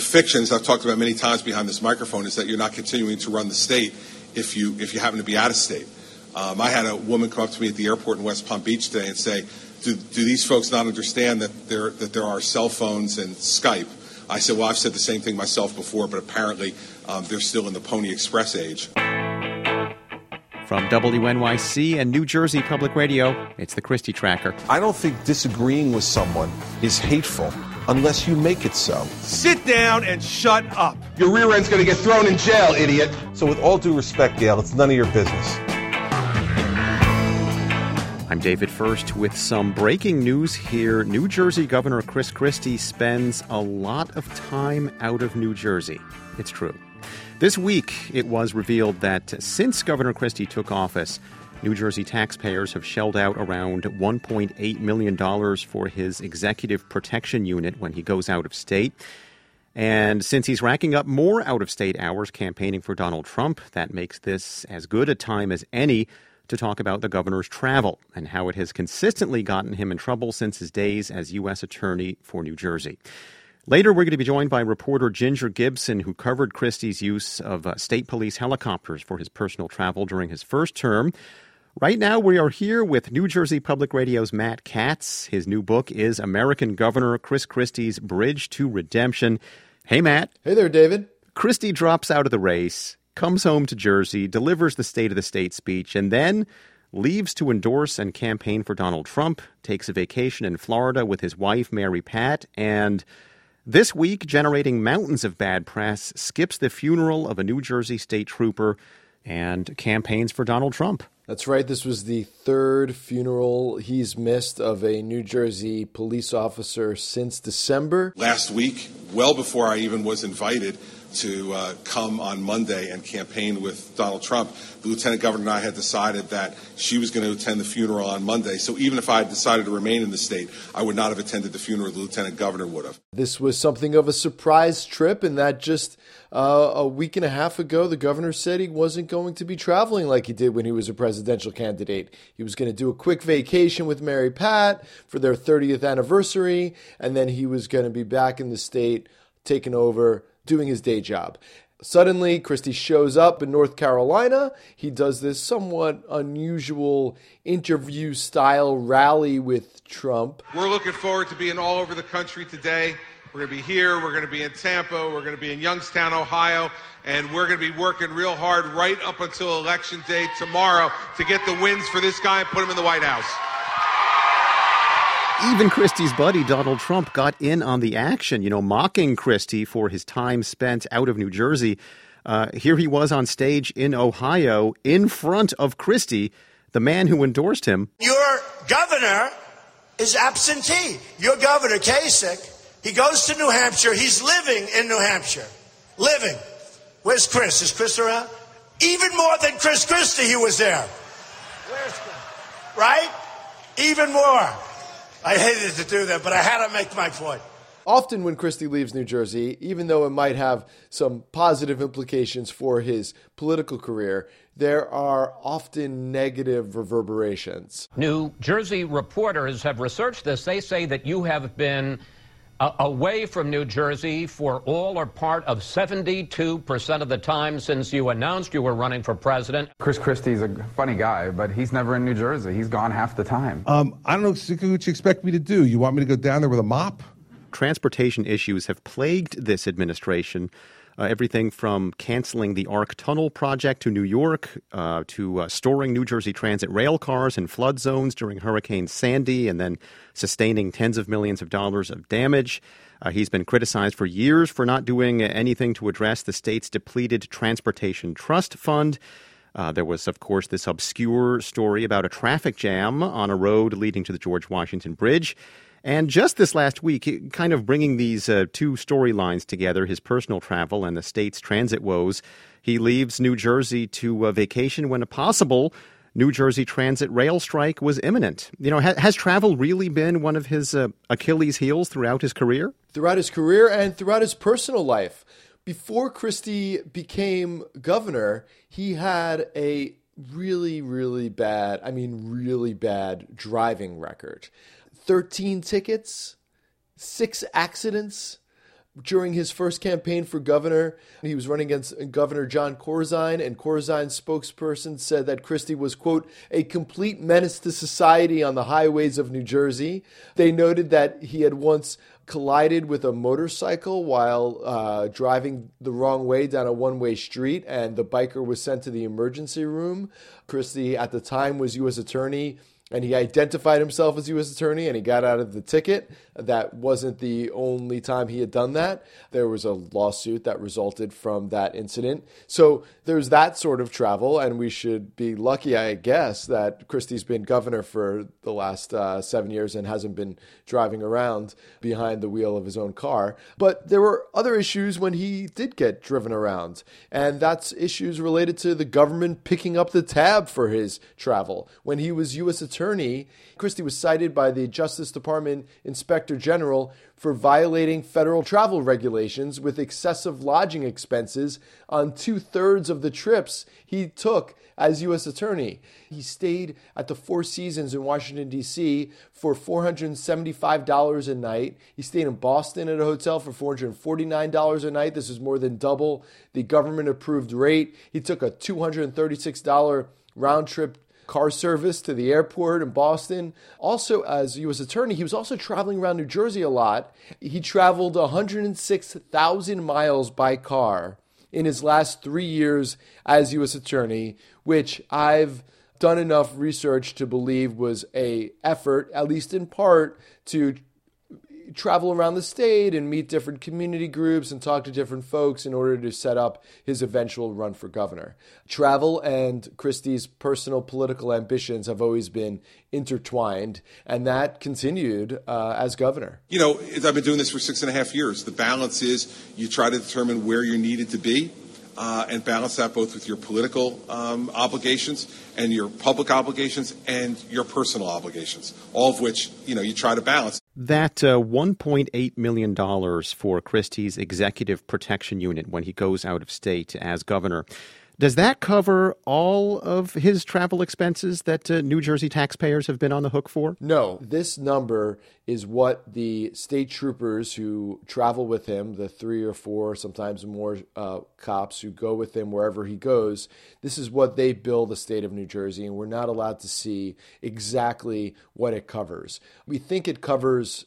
the fictions I've talked about many times behind this microphone is that you're not continuing to run the state if you if you happen to be out of state. Um, I had a woman come up to me at the airport in West Palm Beach today and say, "Do, do these folks not understand that there that there are cell phones and Skype?" I said, "Well, I've said the same thing myself before, but apparently um, they're still in the Pony Express age." From WNYC and New Jersey Public Radio, it's the Christie Tracker. I don't think disagreeing with someone is hateful unless you make it so. Sit down and shut up. Your rear end's going to get thrown in jail, idiot. So, with all due respect, Gail, it's none of your business. I'm David Furst with some breaking news here. New Jersey Governor Chris Christie spends a lot of time out of New Jersey. It's true. This week, it was revealed that since Governor Christie took office, New Jersey taxpayers have shelled out around $1.8 million for his executive protection unit when he goes out of state. And since he's racking up more out of state hours campaigning for Donald Trump, that makes this as good a time as any to talk about the governor's travel and how it has consistently gotten him in trouble since his days as U.S. Attorney for New Jersey. Later, we're going to be joined by reporter Ginger Gibson, who covered Christie's use of uh, state police helicopters for his personal travel during his first term. Right now, we are here with New Jersey Public Radio's Matt Katz. His new book is American Governor Chris Christie's Bridge to Redemption. Hey, Matt. Hey there, David. Christie drops out of the race, comes home to Jersey, delivers the State of the State speech, and then leaves to endorse and campaign for Donald Trump, takes a vacation in Florida with his wife, Mary Pat, and this week, generating mountains of bad press, skips the funeral of a New Jersey state trooper and campaigns for Donald Trump. That's right. This was the third funeral he's missed of a New Jersey police officer since December. Last week, well before I even was invited, to uh, come on Monday and campaign with Donald Trump. The lieutenant governor and I had decided that she was going to attend the funeral on Monday. So even if I had decided to remain in the state, I would not have attended the funeral. The lieutenant governor would have. This was something of a surprise trip, and that just uh, a week and a half ago, the governor said he wasn't going to be traveling like he did when he was a presidential candidate. He was going to do a quick vacation with Mary Pat for their 30th anniversary, and then he was going to be back in the state taking over doing his day job. Suddenly, Christie shows up in North Carolina. He does this somewhat unusual interview style rally with Trump. We're looking forward to being all over the country today. We're going to be here, we're going to be in Tampa, we're going to be in Youngstown, Ohio, and we're going to be working real hard right up until Election Day tomorrow to get the wins for this guy and put him in the White House. Even Christie's buddy Donald Trump got in on the action, you know, mocking Christie for his time spent out of New Jersey. Uh, here he was on stage in Ohio in front of Christie, the man who endorsed him. Your governor is absentee. Your governor, Kasich, he goes to New Hampshire. He's living in New Hampshire. Living. Where's Chris? Is Chris around? Even more than Chris Christie, he was there. Where's Chris? Right? Even more. I hated to do that, but I had to make my point. Often, when Christie leaves New Jersey, even though it might have some positive implications for his political career, there are often negative reverberations. New Jersey reporters have researched this. They say that you have been uh, away from New Jersey for all or part of 72% of the time since you announced you were running for president. Chris Christie's a funny guy, but he's never in New Jersey. He's gone half the time. Um, I don't know what you expect me to do. You want me to go down there with a mop? Transportation issues have plagued this administration. Uh, everything from canceling the ARC Tunnel project to New York uh, to uh, storing New Jersey Transit rail cars in flood zones during Hurricane Sandy and then sustaining tens of millions of dollars of damage. Uh, he's been criticized for years for not doing anything to address the state's depleted transportation trust fund. Uh, there was, of course, this obscure story about a traffic jam on a road leading to the George Washington Bridge. And just this last week, kind of bringing these uh, two storylines together his personal travel and the state's transit woes, he leaves New Jersey to uh, vacation when a possible New Jersey transit rail strike was imminent. You know, ha- has travel really been one of his uh, Achilles' heels throughout his career? Throughout his career and throughout his personal life. Before Christie became governor, he had a really, really bad, I mean, really bad driving record. 13 tickets, six accidents, during his first campaign for governor. He was running against Governor Jon Corzine, and Corzine's spokesperson said that Christie was, quote, a complete menace to society on the highways of New Jersey. They noted that he had once collided with a motorcycle while uh, driving the wrong way down a one way street, and the biker was sent to the emergency room. Christie, at the time, was U.S. Attorney and he identified himself as U.S. Attorney and he got out of the ticket. That wasn't the only time he had done that. There was a lawsuit that resulted from that incident. So there's that sort of travel, and we should be lucky, I guess, that Christie's been governor for the last uh, seven years and hasn't been driving around behind the wheel of his own car. But there were other issues when he did get driven around, and that's issues related to the government picking up the tab for his travel. When he was U.S. Attorney, Christie was cited by the Justice Department Inspector General for violating federal travel regulations with excessive lodging expenses on two thirds of the trips he took as U.S. Attorney. He stayed at the Four Seasons in Washington, D.C. for $475 a night. He stayed in Boston at a hotel for $449 a night. This is more than double the government approved rate. He took a $236 round trip car service to the airport in Boston. Also, as U.S. Attorney, he was also traveling around New Jersey a lot. He traveled 106,000 miles by car in his last three years as U.S. Attorney, which I've done enough research to believe was a effort, at least in part, to travel around the state and meet different community groups and talk to different folks in order to set up his eventual run for governor. Travel and Christie's personal political ambitions have always been intertwined, and that continued uh, as governor. You know, I've been doing this for six and a half years. The balance is you try to determine where you're needed to be. Uh, and balance that both with your political um, obligations and your public obligations and your personal obligations, all of which you know you try to balance. That uh, $1.8 million for Christie's executive protection unit when he goes out of state as governor. Does that cover all of his travel expenses that uh, New Jersey taxpayers have been on the hook for? No. This number is what the state troopers who travel with him, the three or four, sometimes more uh, cops who go with him wherever he goes, this is what they bill the state of New Jersey, and we're not allowed to see exactly what it covers. We think it covers,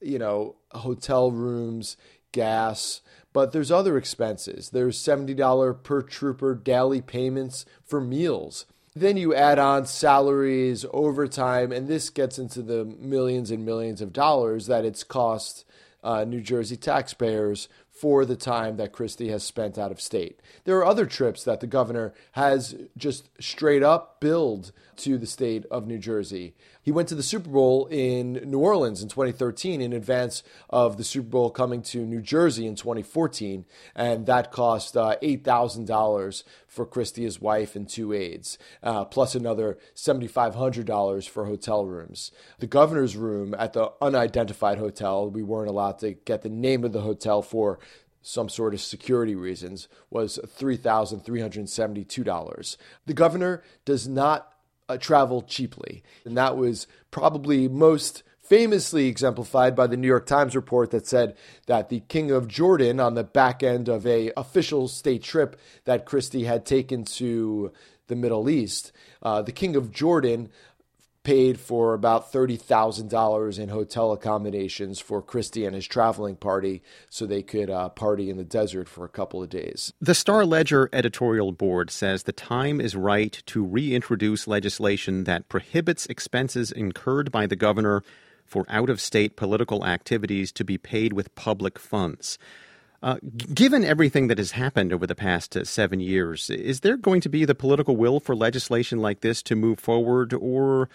you know, hotel rooms, gas but there's other expenses. There's $70 per trooper daily payments for meals. Then you add on salaries, overtime, and this gets into the millions and millions of dollars that it's cost uh, New Jersey taxpayers for the time that Christie has spent out of state. There are other trips that the governor has just straight up billed to the state of New Jersey. He went to the Super Bowl in New Orleans in 2013 in advance of the Super Bowl coming to New Jersey in 2014, and that cost uh, $8,000 for Christie, his wife, and two aides, uh, plus another $7,500 for hotel rooms. The governor's room at the unidentified hotel, we weren't allowed to get the name of the hotel for some sort of security reasons, was $3,372. The governor does not uh, travel cheaply, and that was probably most famously exemplified by the New York Times report that said that the King of Jordan, on the back end of a official state trip that Christie had taken to the Middle East, uh, the King of Jordan paid for about $30,000 in hotel accommodations for Christie and his traveling party so they could uh, party in the desert for a couple of days. The Star Ledger editorial board says the time is right to reintroduce legislation that prohibits expenses incurred by the governor for out of state political activities to be paid with public funds. Uh, given everything that has happened over the past uh, seven years, is there going to be the political will for legislation like this to move forward, or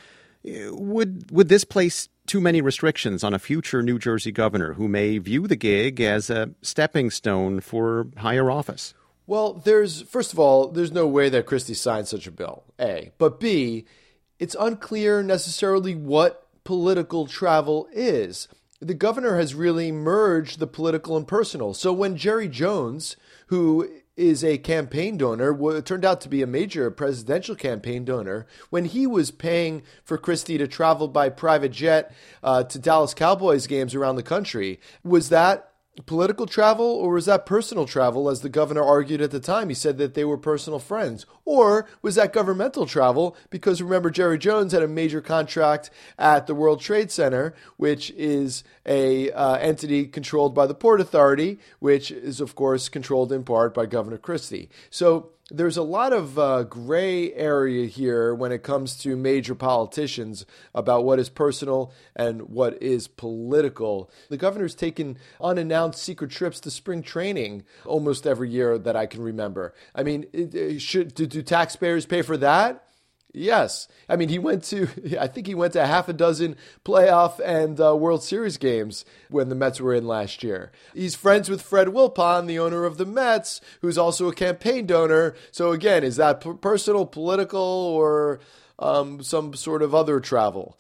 would would this place too many restrictions on a future New Jersey governor who may view the gig as a stepping stone for higher office? Well, there's first of all, there's no way that Christie signed such a bill. A, but B, it's unclear necessarily what political travel is. The governor has really merged the political and personal. So when Jerry Jones, who is a campaign donor, turned out to be a major presidential campaign donor. When he was paying for Christie to travel by private jet uh, to Dallas Cowboys games around the country, was that political travel or was that personal travel, as the governor argued at the time? He said that they were personal friends. Or was that governmental travel? Because remember, Jerry Jones had a major contract at the World Trade Center, which is a uh, entity controlled by the Port Authority, which is, of course, controlled in part by Governor Christie. So there's a lot of uh, gray area here when it comes to major politicians about what is personal and what is political. The governor's taken unannounced secret trips to spring training almost every year that I can remember. I mean, should do, do taxpayers pay for that? Yes. I mean, he went to, I think he went to half a dozen playoff and uh, World Series games when the Mets were in last year. He's friends with Fred Wilpon, the owner of the Mets, who's also a campaign donor. So, again, is that p- personal, political, or um, some sort of other travel?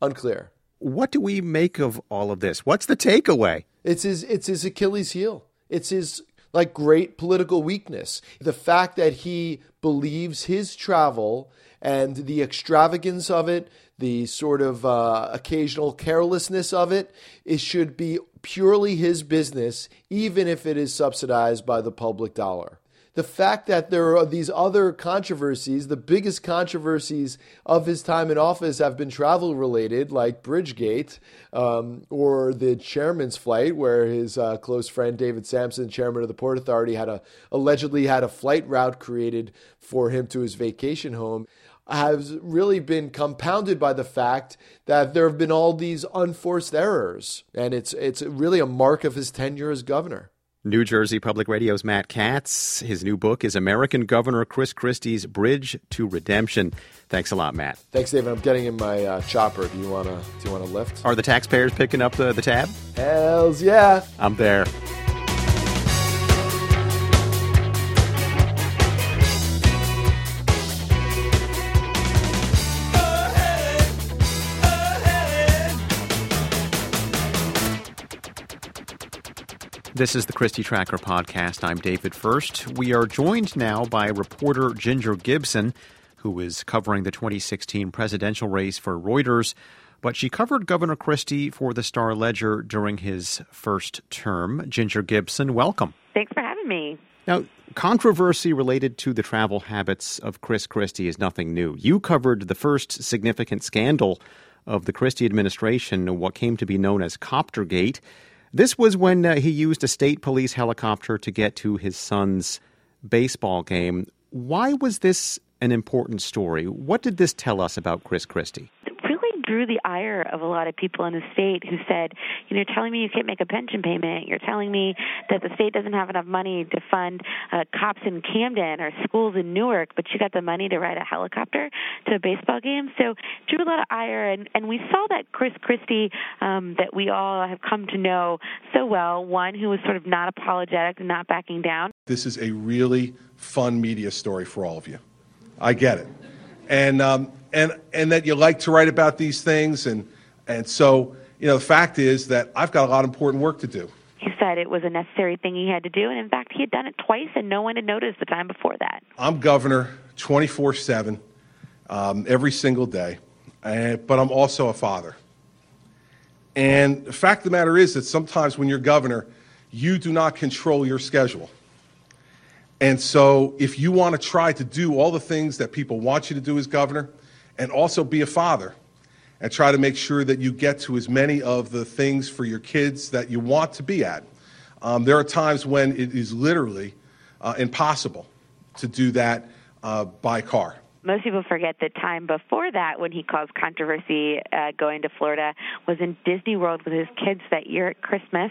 Unclear. What do we make of all of this? What's the takeaway? It's his, it's his Achilles heel. It's his like great political weakness. The fact that he believes his travel and the extravagance of it, the sort of uh, occasional carelessness of it, it should be purely his business, even if it is subsidized by the public dollar the fact that there are these other controversies, the biggest controversies of his time in office have been travel related, like Bridgegate um, or the chairman's flight, where his uh, close friend David Sampson, chairman of the Port Authority, had a allegedly had a flight route created for him to his vacation home has really been compounded by the fact that there have been all these unforced errors, and it's it's really a mark of his tenure as governor. New Jersey Public Radio's Matt Katz. His new book is American Governor Chris Christie's Bridge to Redemption. Thanks a lot, Matt. Thanks, David. I'm getting in my uh, chopper. Do you wanna do you wanna lift? Are the taxpayers picking up the, the tab? Hells yeah. I'm there. This is the Christie Tracker podcast. I'm David Furst. We are joined now by reporter Ginger Gibson, who is covering the 2016 presidential race for Reuters. But she covered Governor Christie for the Star Ledger during his first term. Ginger Gibson, welcome. Thanks for having me. Now, controversy related to the travel habits of Chris Christie is nothing new. You covered the first significant scandal of the Christie administration, what came to be known as Coptergate. This was when uh, he used a state police helicopter to get to his son's baseball game. Why was this an important story? What did this tell us about Chris Christie? Drew the ire of a lot of people in the state who said, you know, you're telling me you can't make a pension payment. You're telling me that the state doesn't have enough money to fund uh, cops in Camden or schools in Newark, but you got the money to ride a helicopter to a baseball game. So drew a lot of ire, and and we saw that Chris Christie um, that we all have come to know so well. One who was sort of not apologetic and not backing down. This is a really fun media story for all of you. I get it, and um, and and that you like to write about these things and and so you know the fact is that I've got a lot of important work to do. He said it was a necessary thing he had to do, and in fact, he had done it twice, and no one had noticed the time before that. I'm governor 24 um, 7, every single day, and, but I'm also a father. And the fact of the matter is that sometimes when you're governor, you do not control your schedule. And so, if you want to try to do all the things that people want you to do as governor, and also be a father and try to make sure that you get to as many of the things for your kids that you want to be at. Um, there are times when it is literally uh, impossible to do that uh, by car. Most people forget the time before that when he caused controversy uh, going to Florida was in Disney World with his kids that year at Christmas.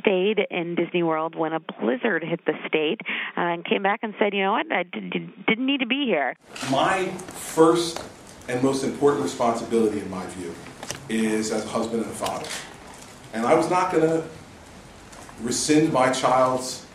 Stayed in Disney World when a blizzard hit the state uh, and came back and said, "You know what? I didn't need to be here." My first and most important responsibility, in my view, is as a husband and a father. And I was not going to rescind my child's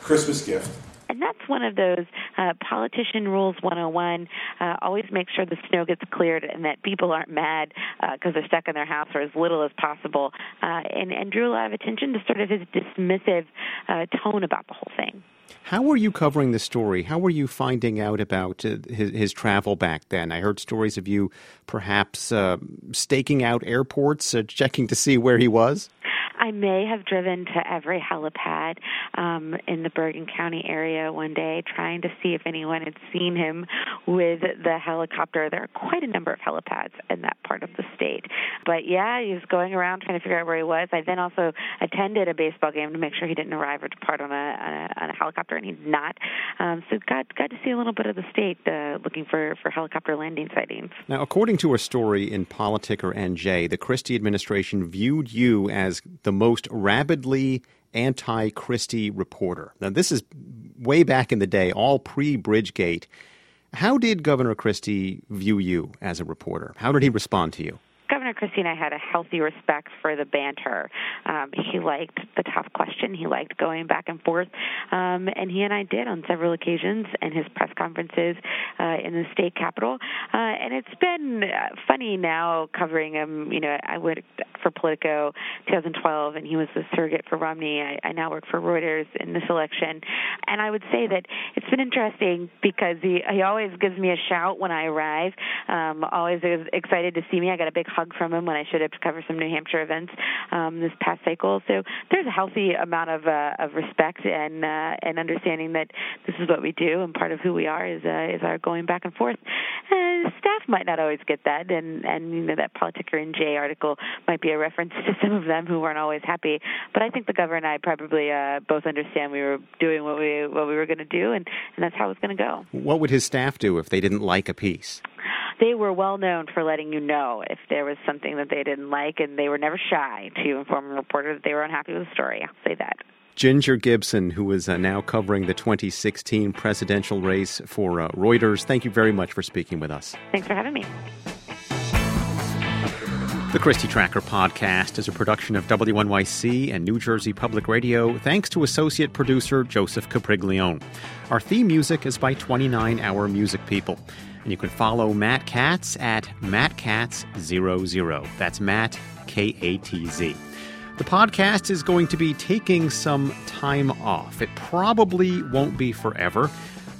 Christmas gift. And that's one of those uh, politician rules 101. Uh, always make sure the snow gets cleared and that people aren't mad because uh, they're stuck in their house or as little as possible. Uh, and, and drew a lot of attention to sort of his dismissive uh, tone about the whole thing. How were you covering the story? How were you finding out about uh, his, his, travel back then? I heard stories of you perhaps uh, staking out airports, uh, checking to see where he was. I may have driven to every helipad um, in the Bergen County area one day, trying to see if anyone had seen him with the helicopter. There are quite a number of helipads in that part of the state. But yeah, he was going around trying to figure out where he was. I then also attended a baseball game to make sure he didn't arrive or depart on a on a, on a helicopter, and he did not. Um, so got got to see a little bit of the state uh, looking for for helicopter landing sightings. Now, according to a story in Politicker NJ, the Christie administration viewed you as the most rabidly anti Christie reporter. Now, this is way back in the day, all pre Bridgegate. How did Governor Christie view you as a reporter? How did he respond to you? And I had a healthy respect for the banter. Um, he liked the tough question. He liked going back and forth, um, and he and I did on several occasions in his press conferences uh, in the state capitol. Uh, and it's been funny now covering him. You know, I worked for Politico 2012, and he was the surrogate for Romney. I, I now work for Reuters in this election, and I would say that it's been interesting because he he always gives me a shout when I arrive. Um, always is excited to see me. I got a big hug hug from him when I showed up to cover some New Hampshire events um, this past cycle. So there's a healthy amount of uh, of respect and uh, and understanding that this is what we do and part of who we are is uh, is our going back and forth. Uh, staff might not always get that, and and you know that Politicker Jay article might be a reference to some of them who weren't always happy. But I think the governor and I probably uh, both understand we were doing what we what we were going to do, and and that's how it's going to go. What would his staff do if they didn't like a piece? They were well known for letting you know if there was something that they didn't like, and they were never shy to inform a reporter that they were unhappy with the story. I'll say that. Ginger Gibson, who is uh, now covering the 2016 presidential race for uh, Reuters, thank you very much for speaking with us. Thanks for having me. The Christie Tracker podcast is a production of WNYC and New Jersey Public Radio, thanks to associate producer Joseph Capriglione. Our theme music is by 29 Hour Music People. And you can follow Matt Katz at MattKatz00. That's Matt, K A T Z. The podcast is going to be taking some time off. It probably won't be forever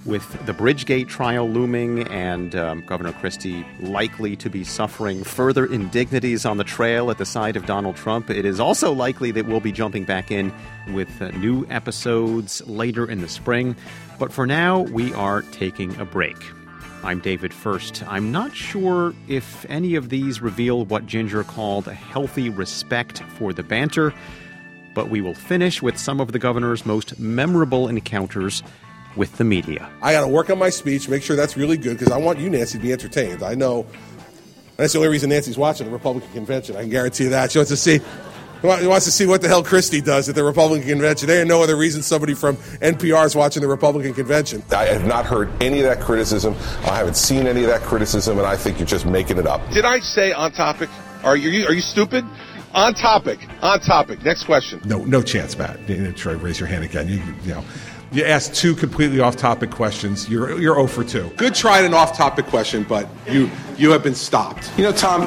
with the Bridgegate trial looming and um, Governor Christie likely to be suffering further indignities on the trail at the side of Donald Trump, it is also likely that we'll be jumping back in with uh, new episodes later in the spring. But for now, we are taking a break. I'm David Furst. I'm not sure if any of these reveal what Ginger called a healthy respect for the banter, but we will finish with some of the governor's most memorable encounters with the media. I got to work on my speech, make sure that's really good, because I want you, Nancy, to be entertained. I know that's the only reason Nancy's watching the Republican convention. I can guarantee you that. She wants to see. He wants to see what the hell Christie does at the Republican convention. There ain't no other reason somebody from NPR is watching the Republican convention. I have not heard any of that criticism. I haven't seen any of that criticism, and I think you're just making it up. Did I say on topic? Are you are you stupid? On topic. On topic. Next question. No, no chance, Matt. Troy, raise your hand again. You, you know. You asked two completely off-topic questions. You're you're 0 for 2. Good try at an off-topic question, but you you have been stopped. You know, Tom,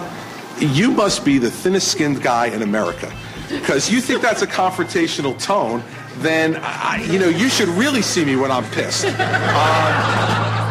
you must be the thinnest-skinned guy in America because you think that's a confrontational tone. Then I, you know you should really see me when I'm pissed. Um,